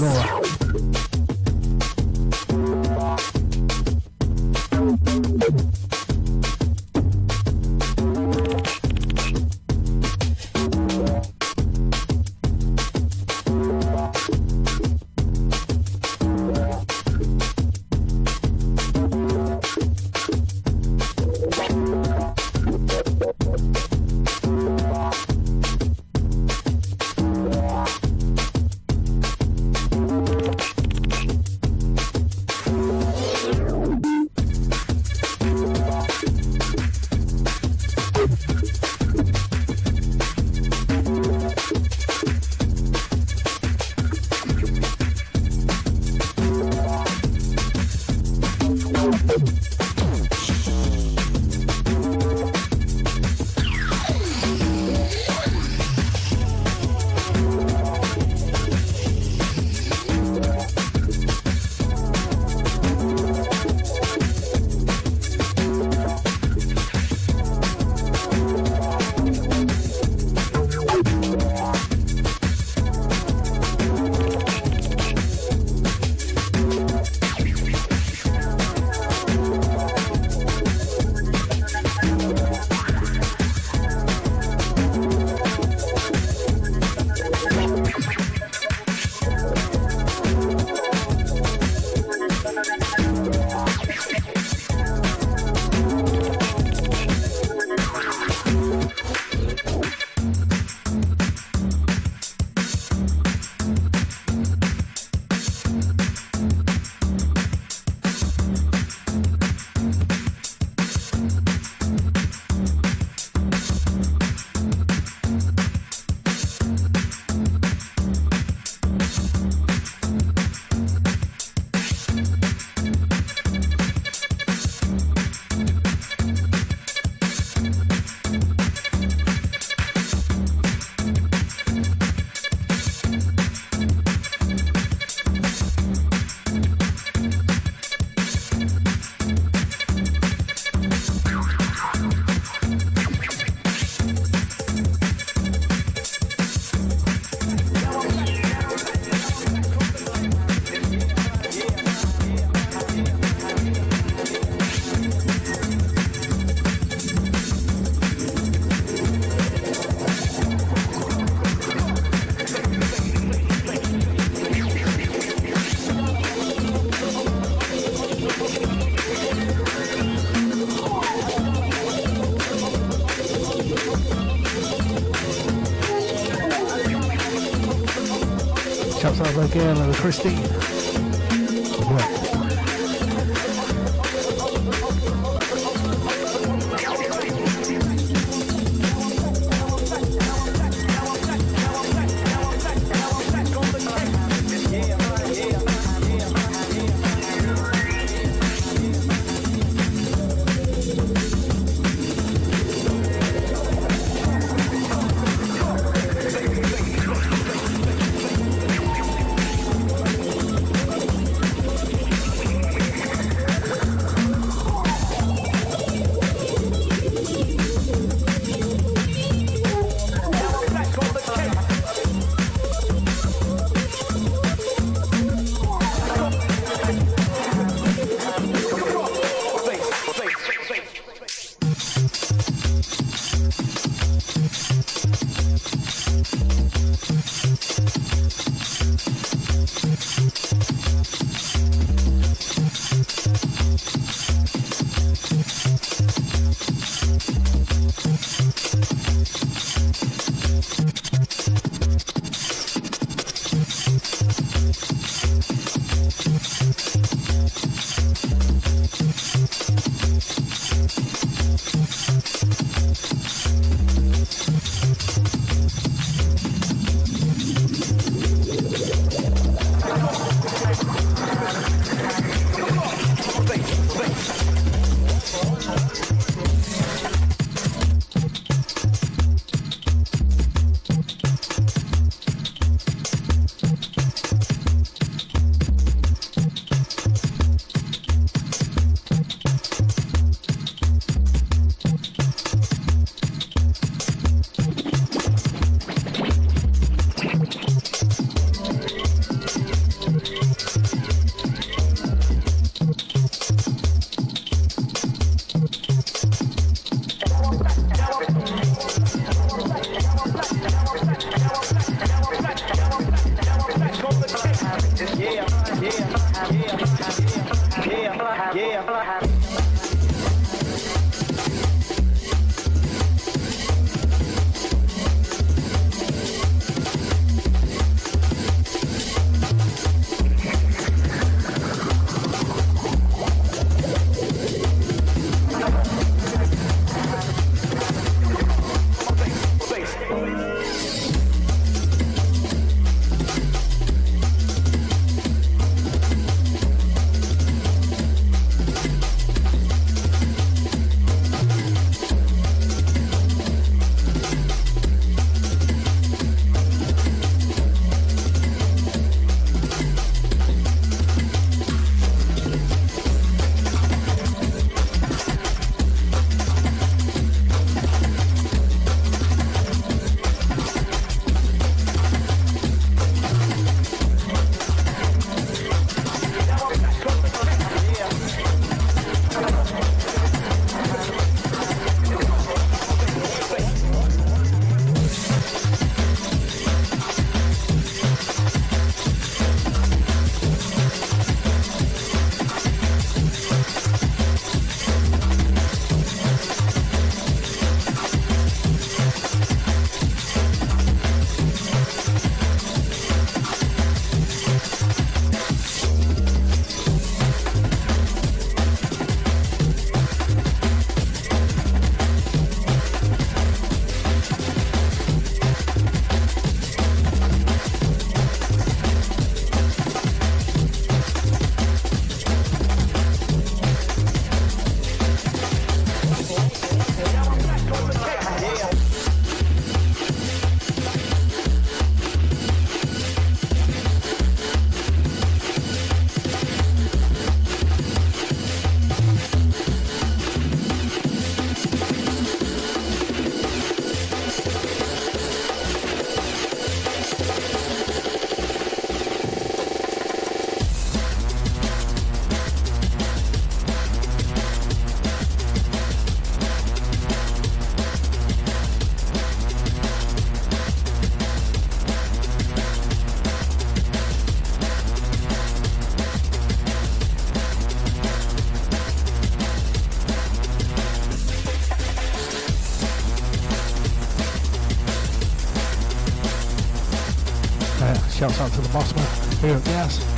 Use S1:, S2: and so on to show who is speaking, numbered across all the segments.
S1: the status of Christine.
S2: Big up Shouts out to the boss man here at Gas.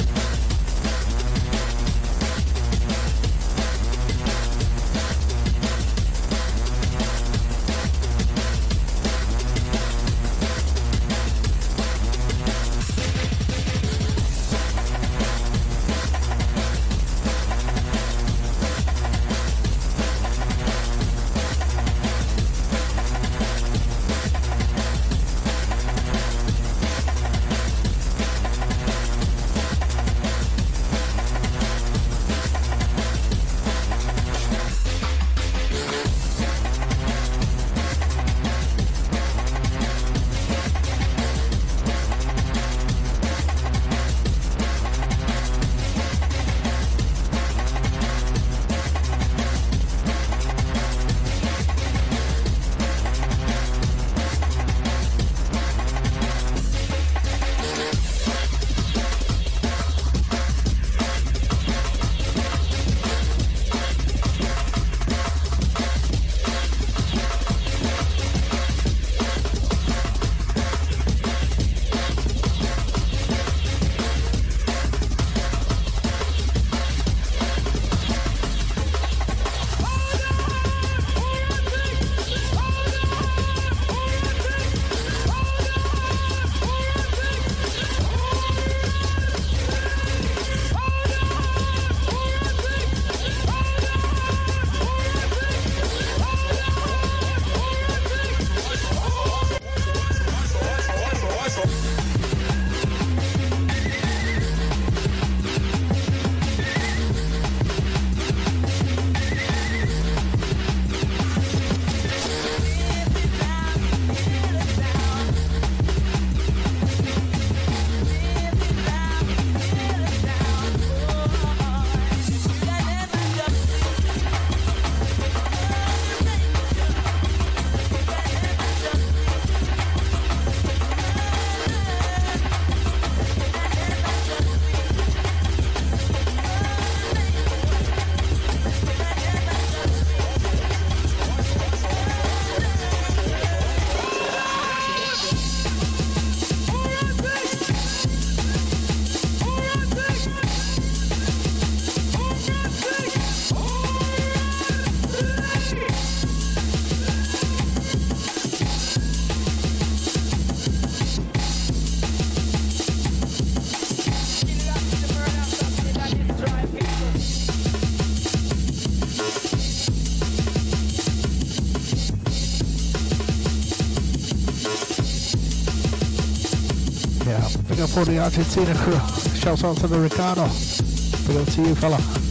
S1: All the Argentina crew. Shouts out to the Ricardo. Big up to you, fella.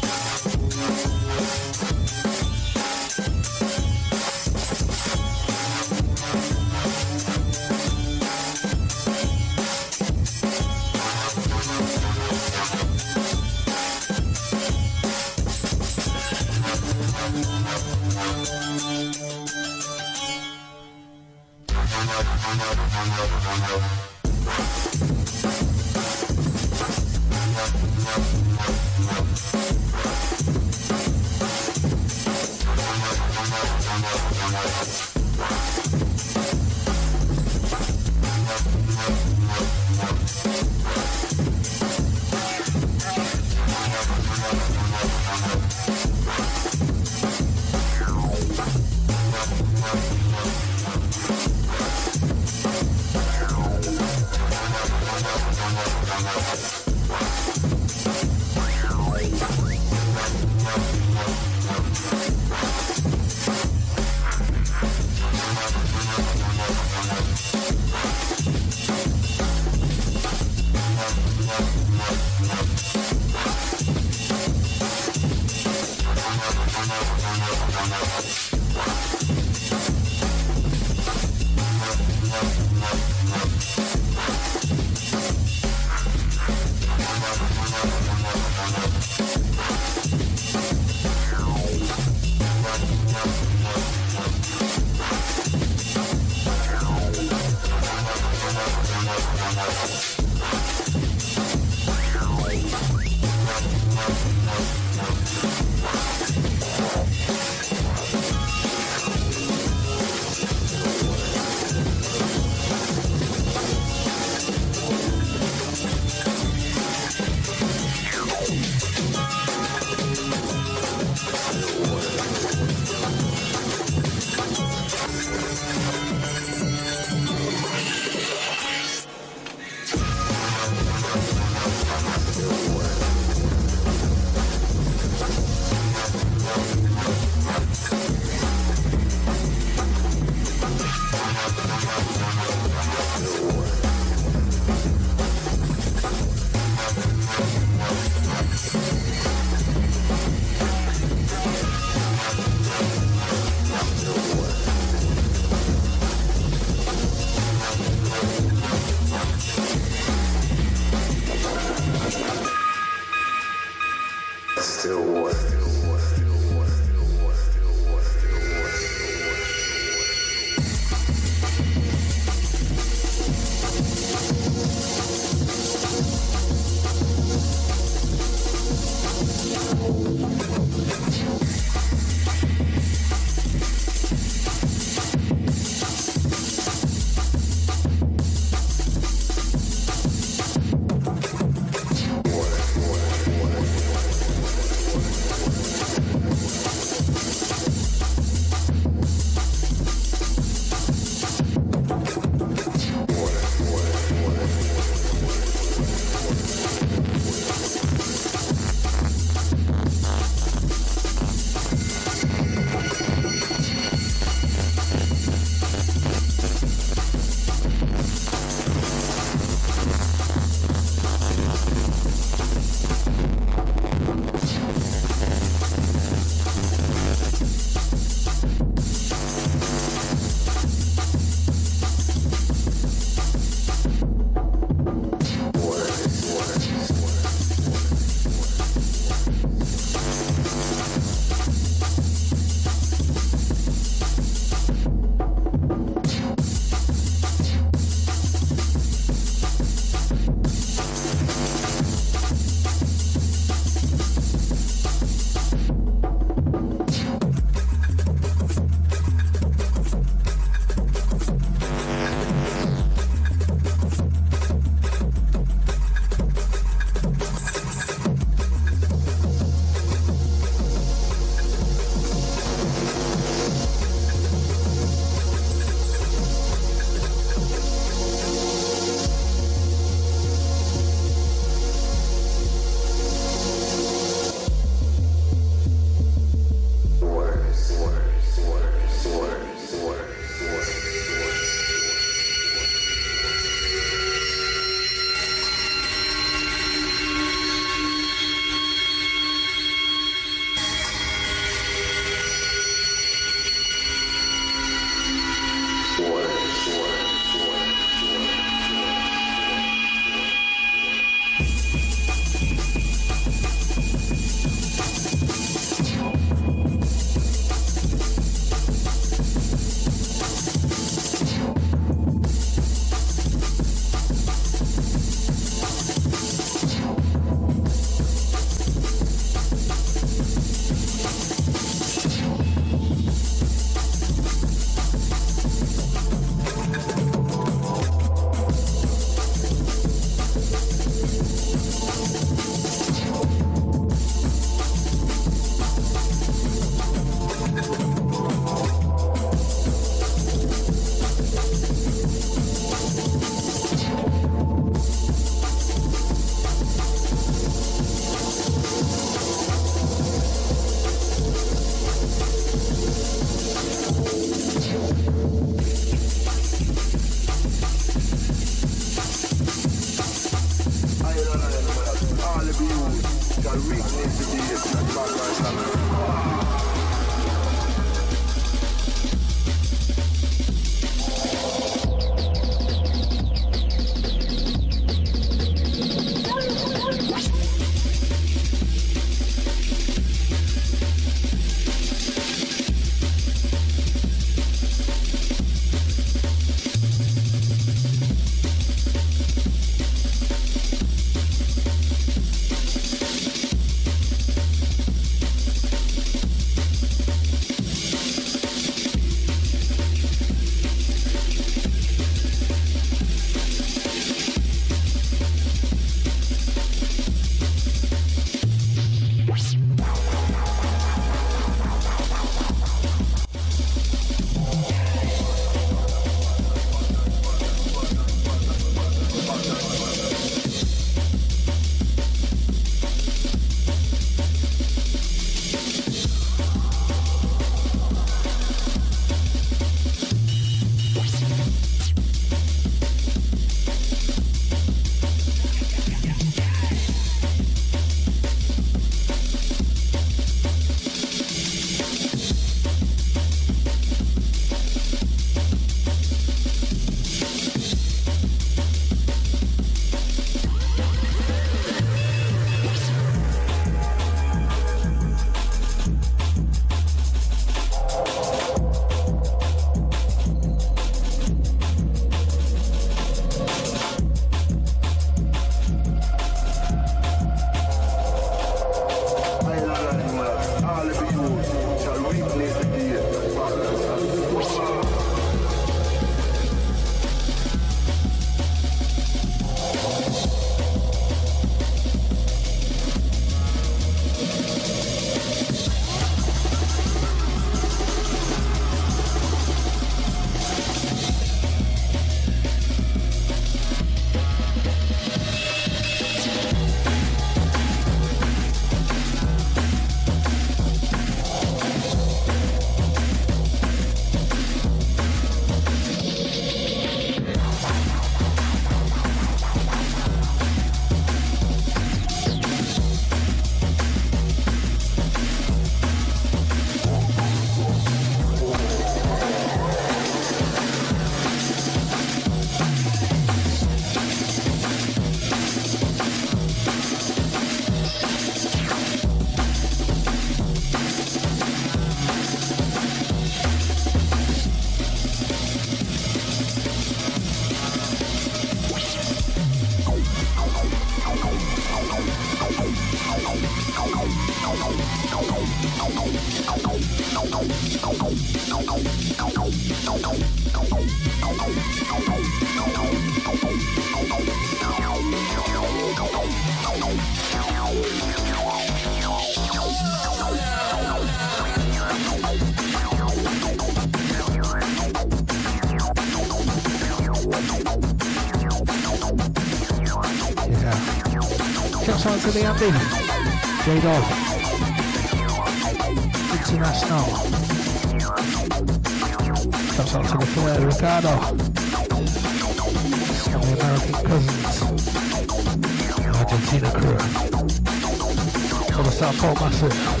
S1: For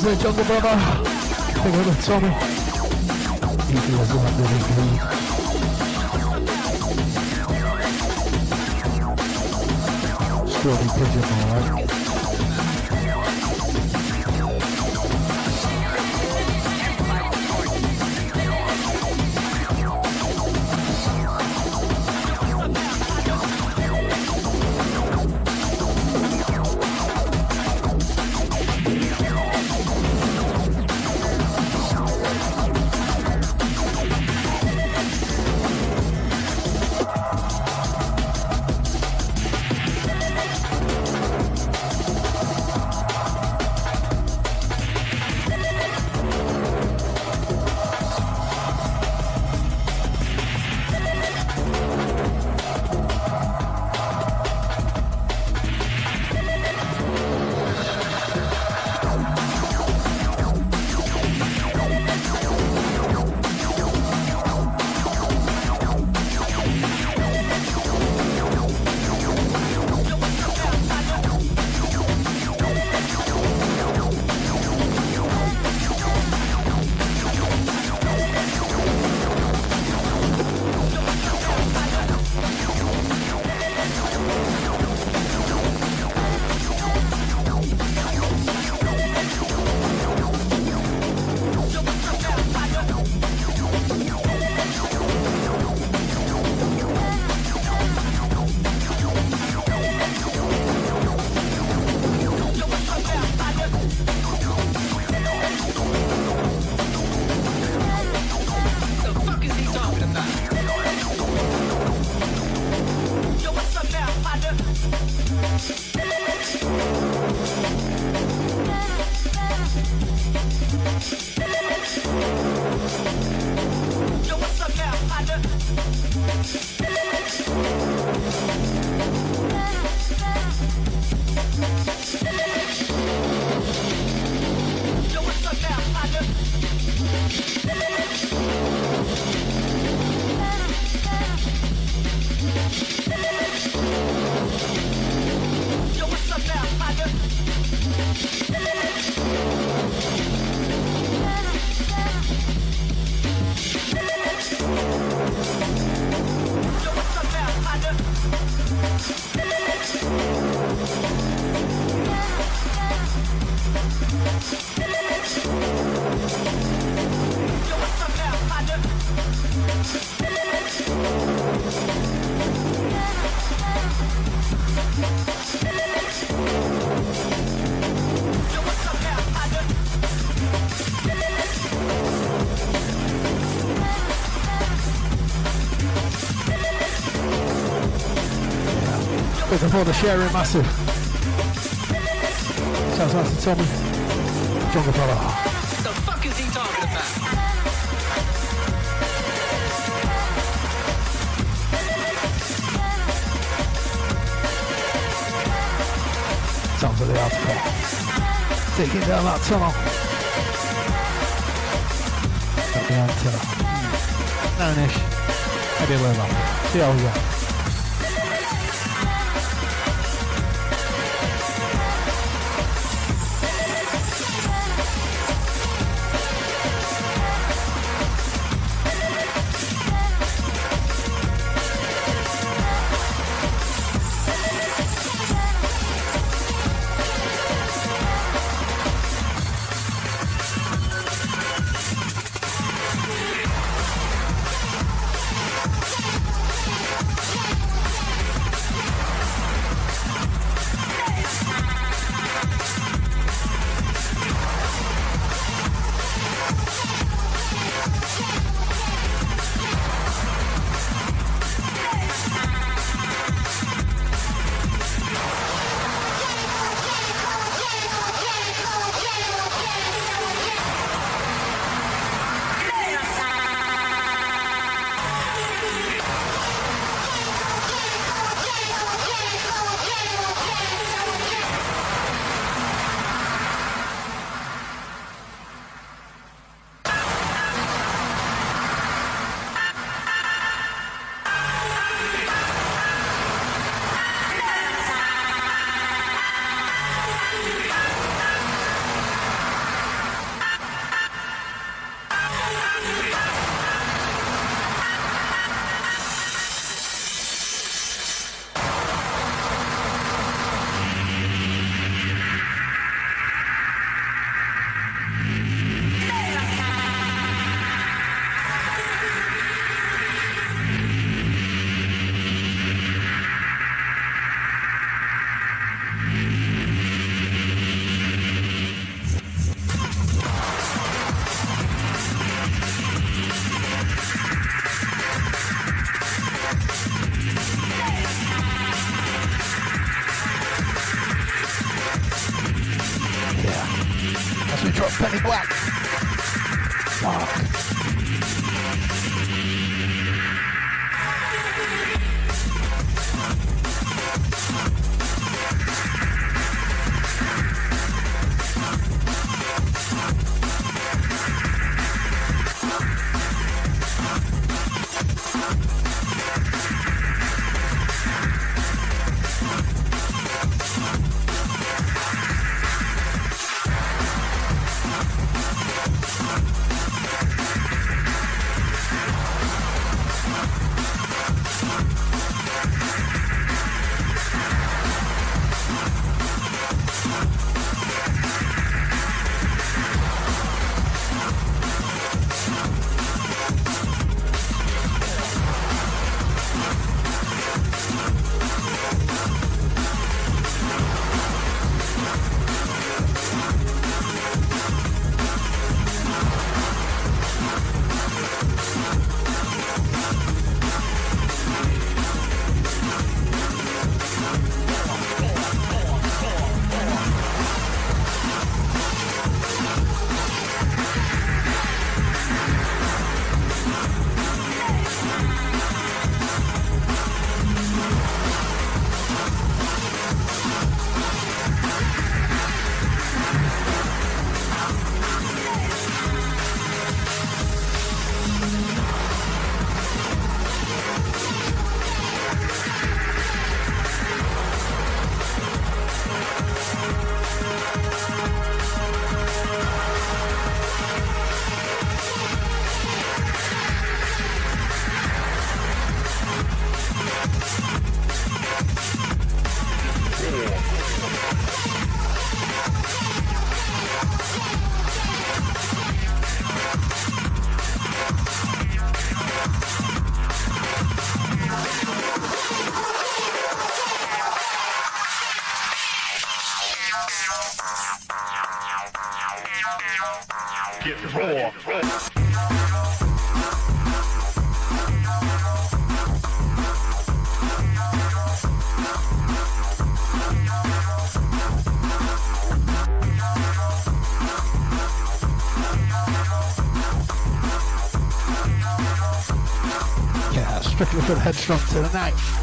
S1: to the Jungle Brother. Big up to Tommy. Easy as 100 Strawberry pigeon, alright. For the sharing massive. Shouts out to Tommy. Jungle Brother.
S3: The fuck is he talking about?
S1: Sounds of the article. Taking down that tunnel. Down the tunnel. Hmm. Nine-ish. Maybe a little. See how we go. Headstrong to the night.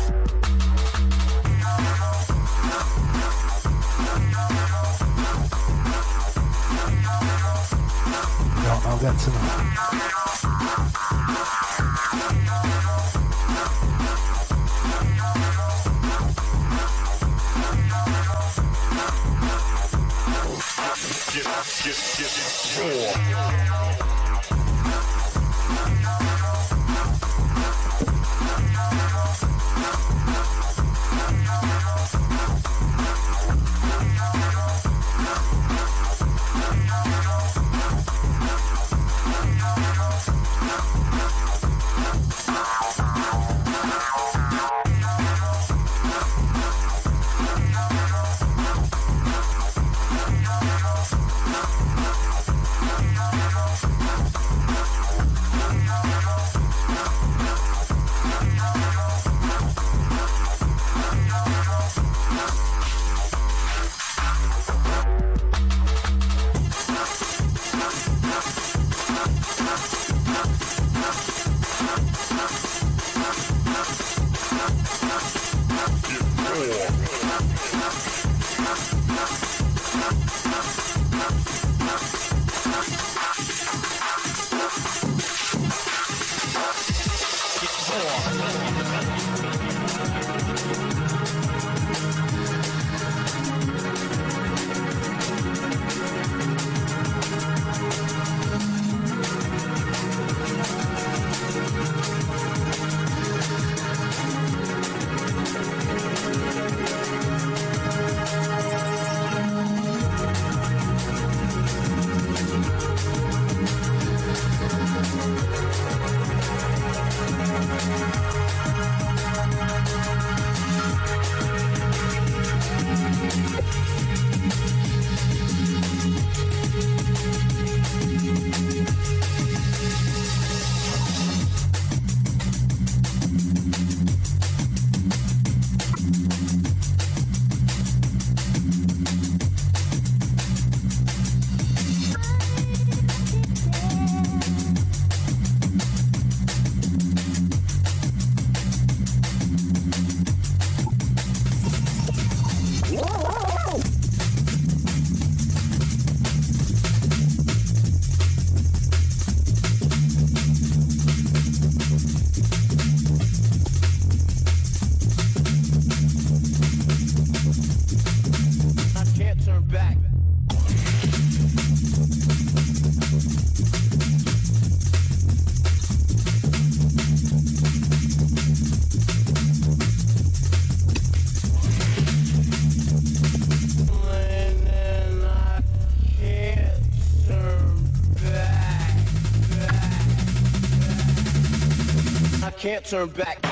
S4: Can't turn back.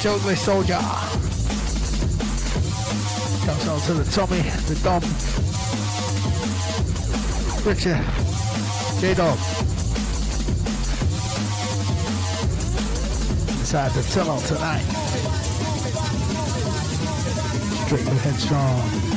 S1: Juggler Soldier. Comes on to the Tommy, the Dom, Richard, J Dog. Inside the tunnel tonight. Strictly headstrong.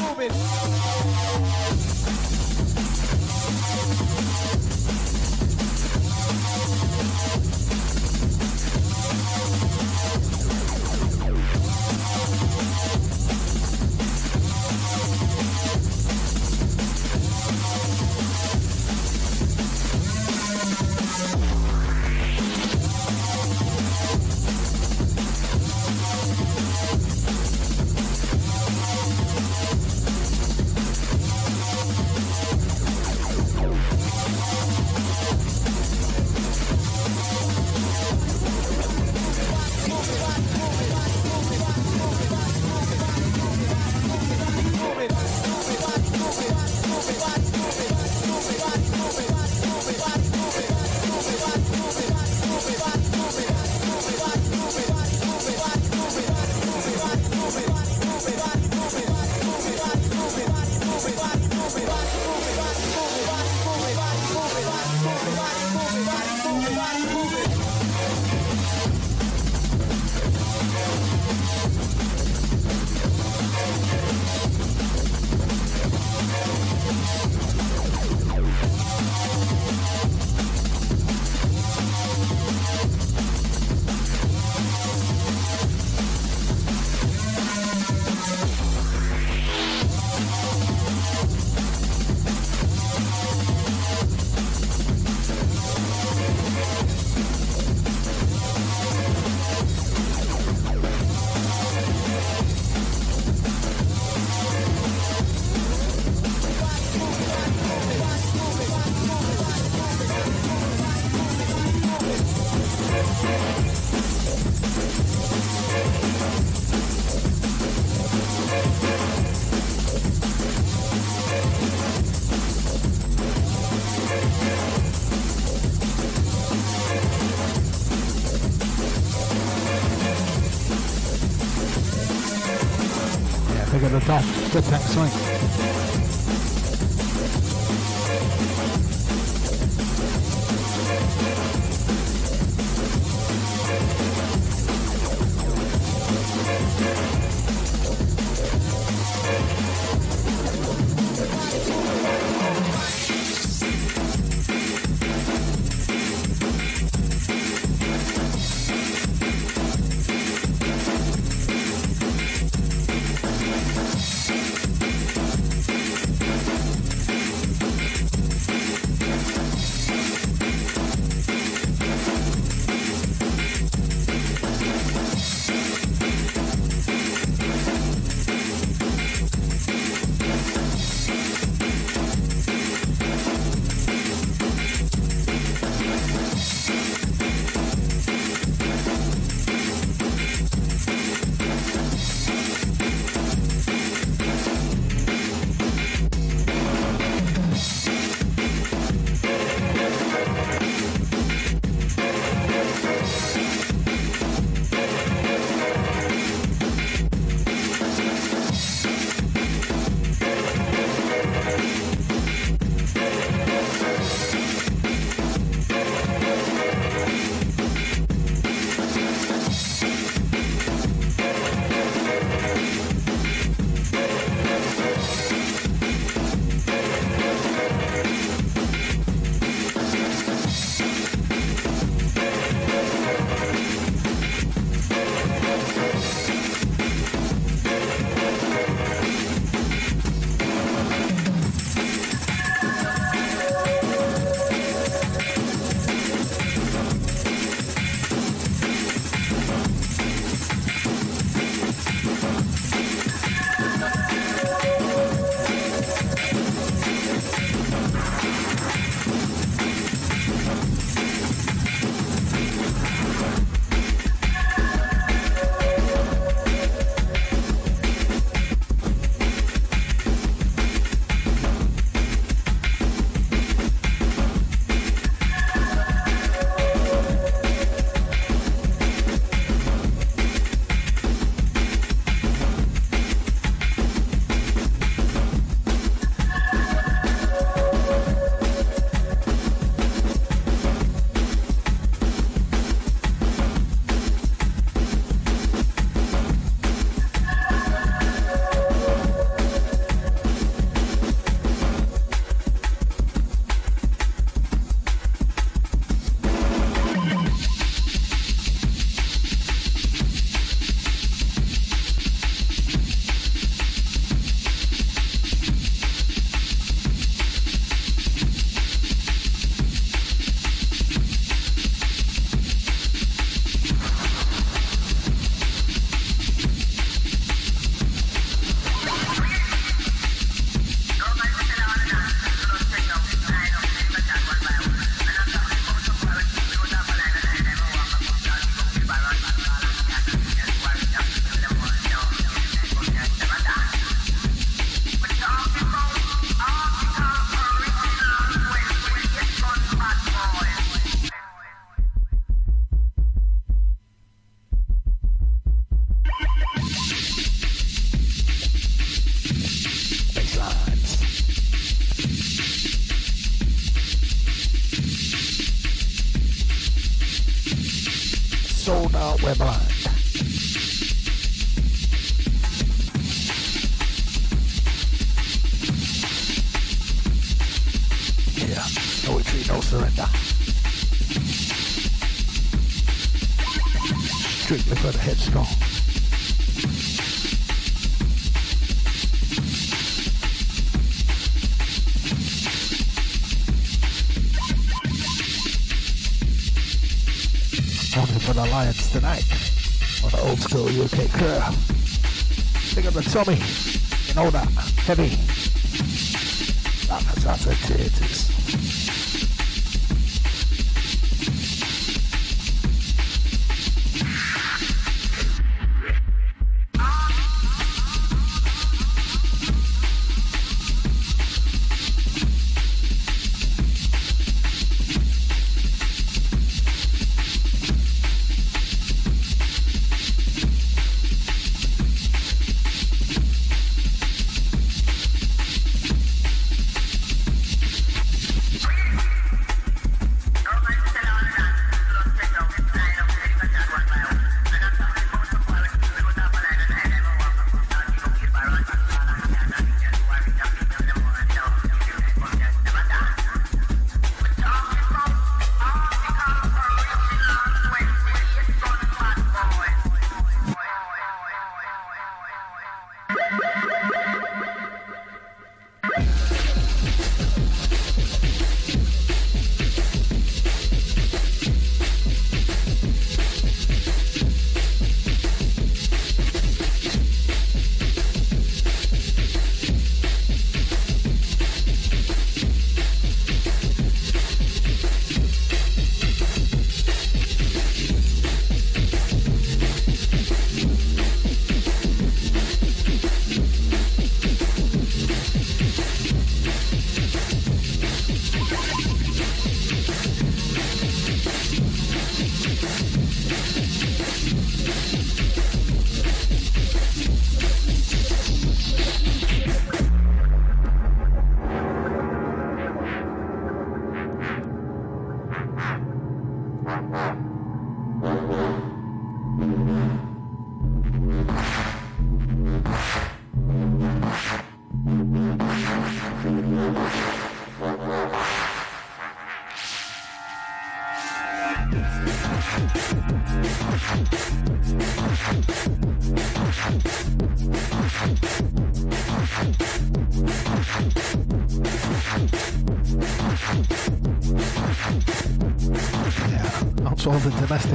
S1: Good thanks, mate. Up the You know that. Heavy.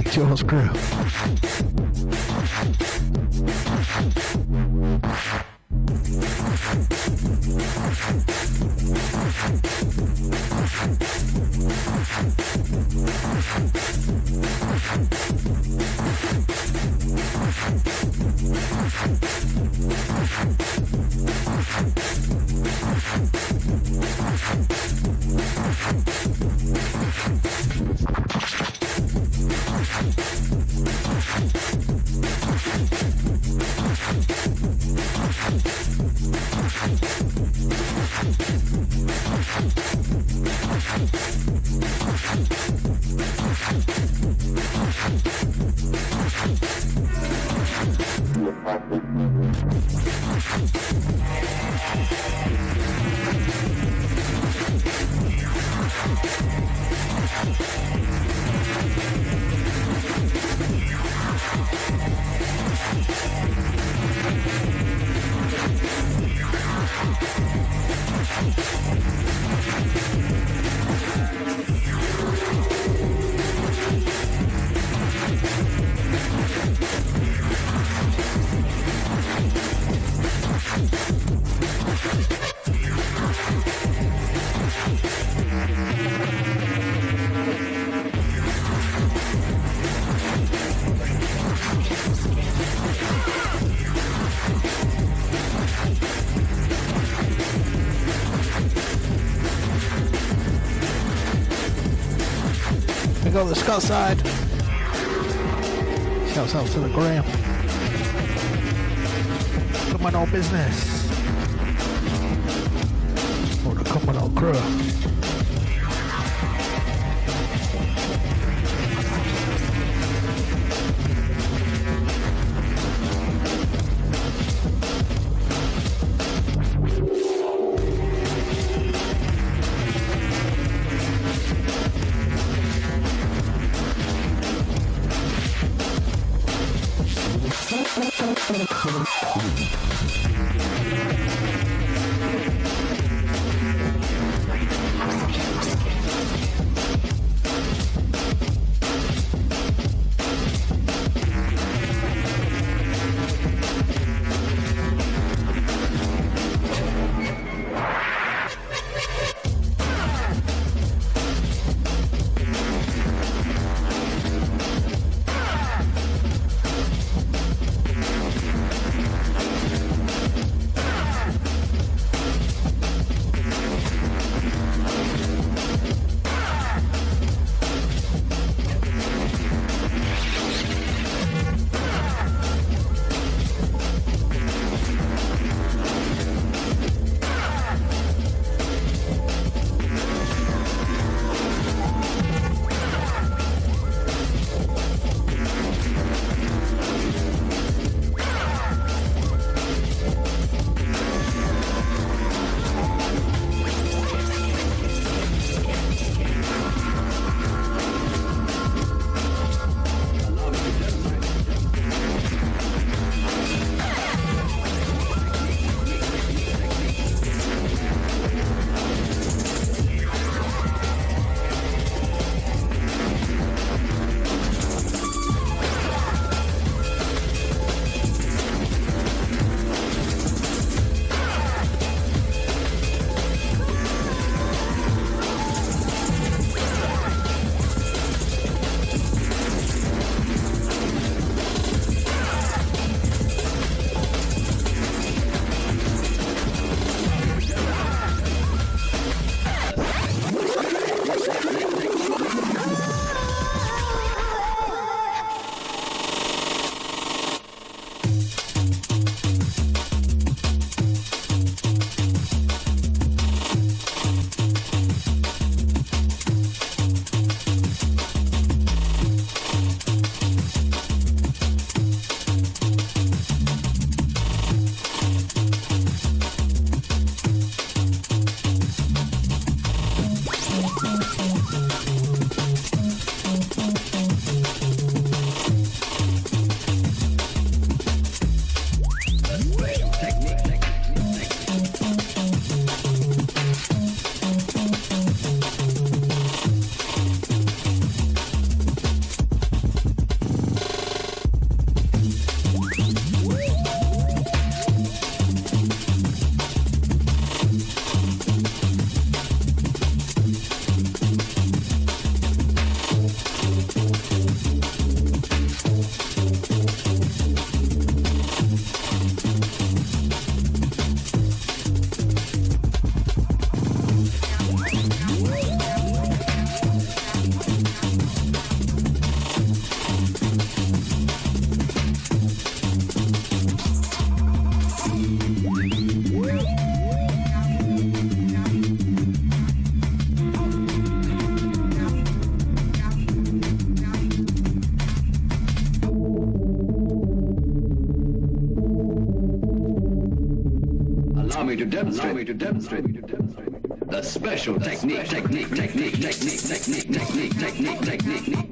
S1: Jaws crew. The Scott side. Shouts out to the gram. Come on, business. Or the coming on crew.
S4: Special technique, technique, technique, technique, technique, technique, technique, technique, technique,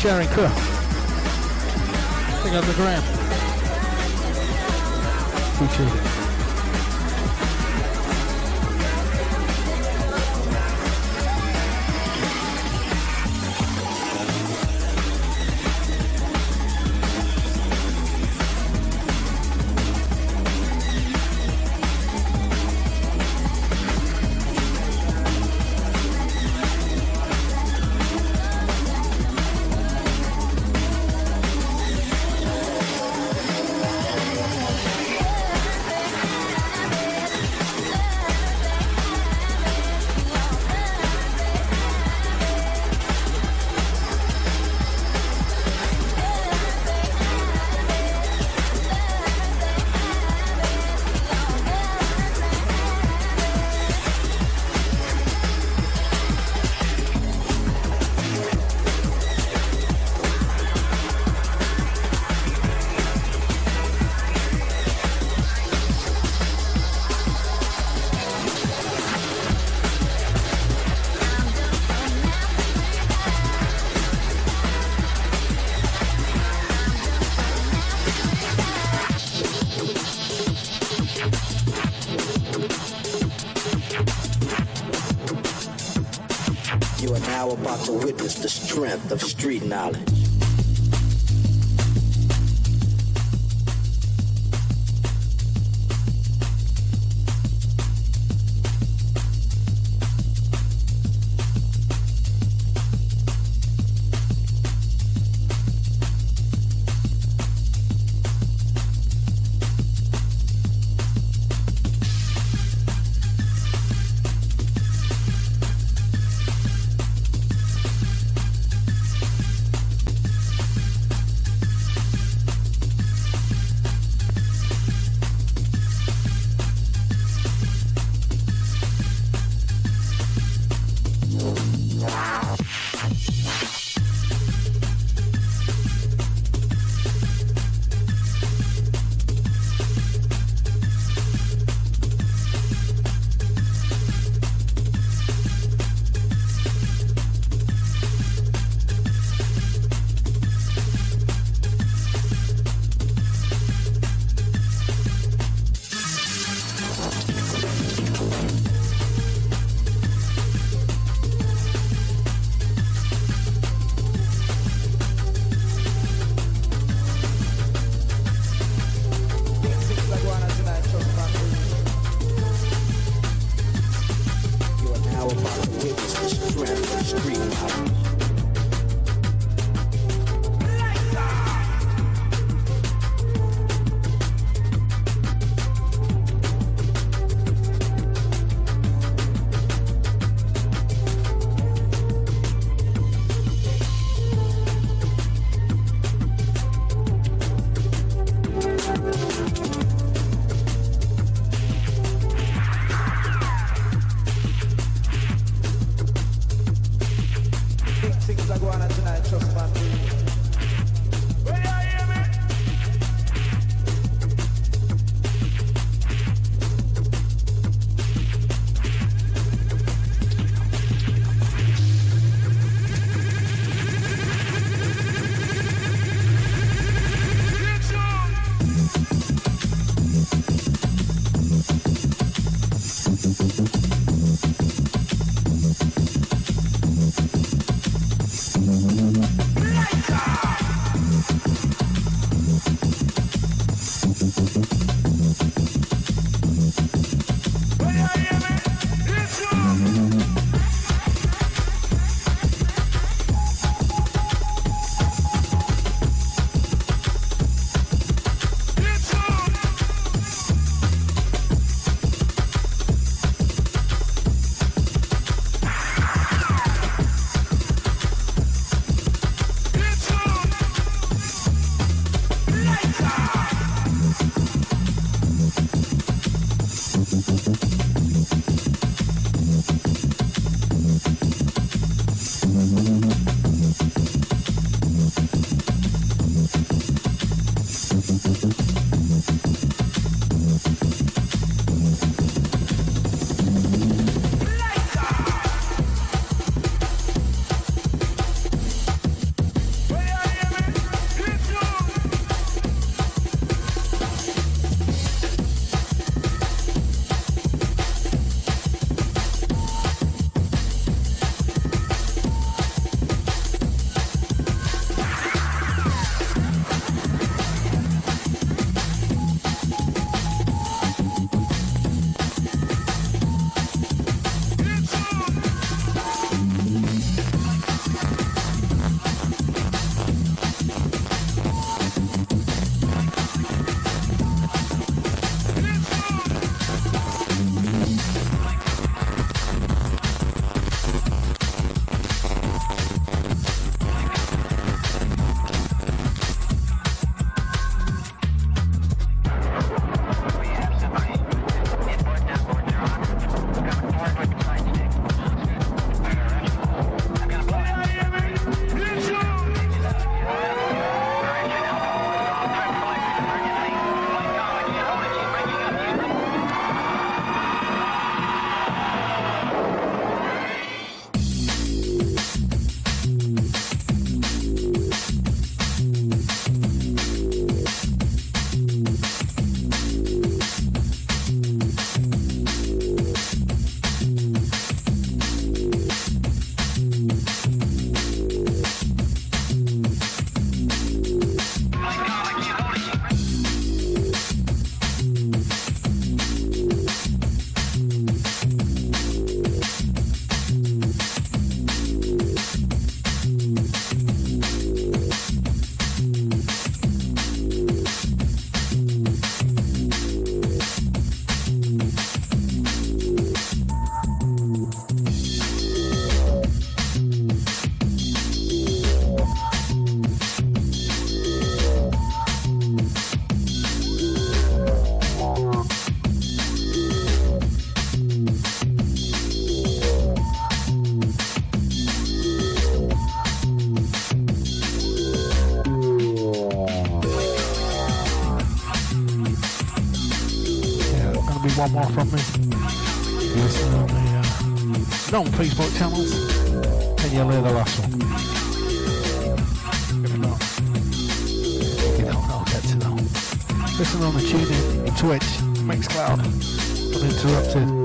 S5: sharing crew. Pick up the gram.
S2: Of street knowledge.
S1: Uh, non-Facebook channels, and you'll hear the last one. If not, you don't know, get to know. Listen on the TuneIn, Twitch, Mixcloud, uninterrupted.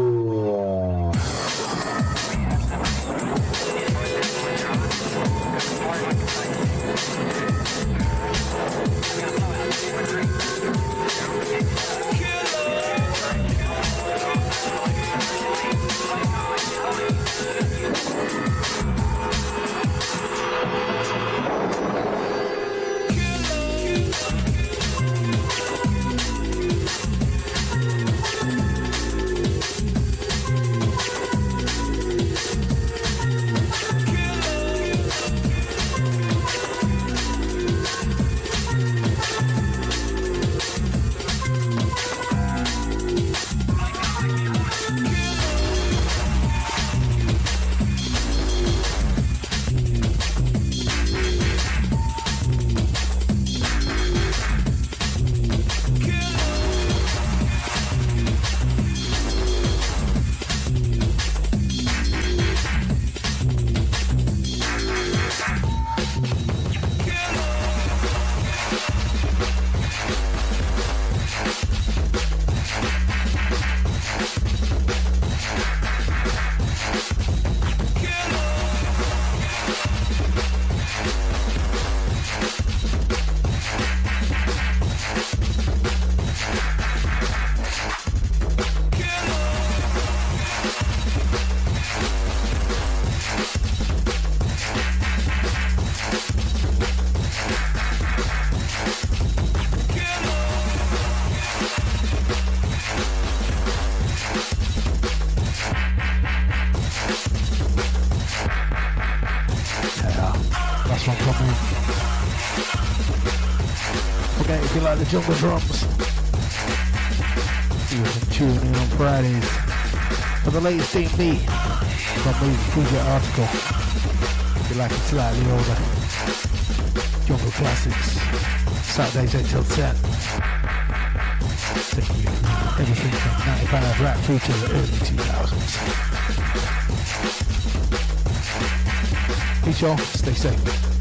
S1: 2000s. Y'all. Stay safe.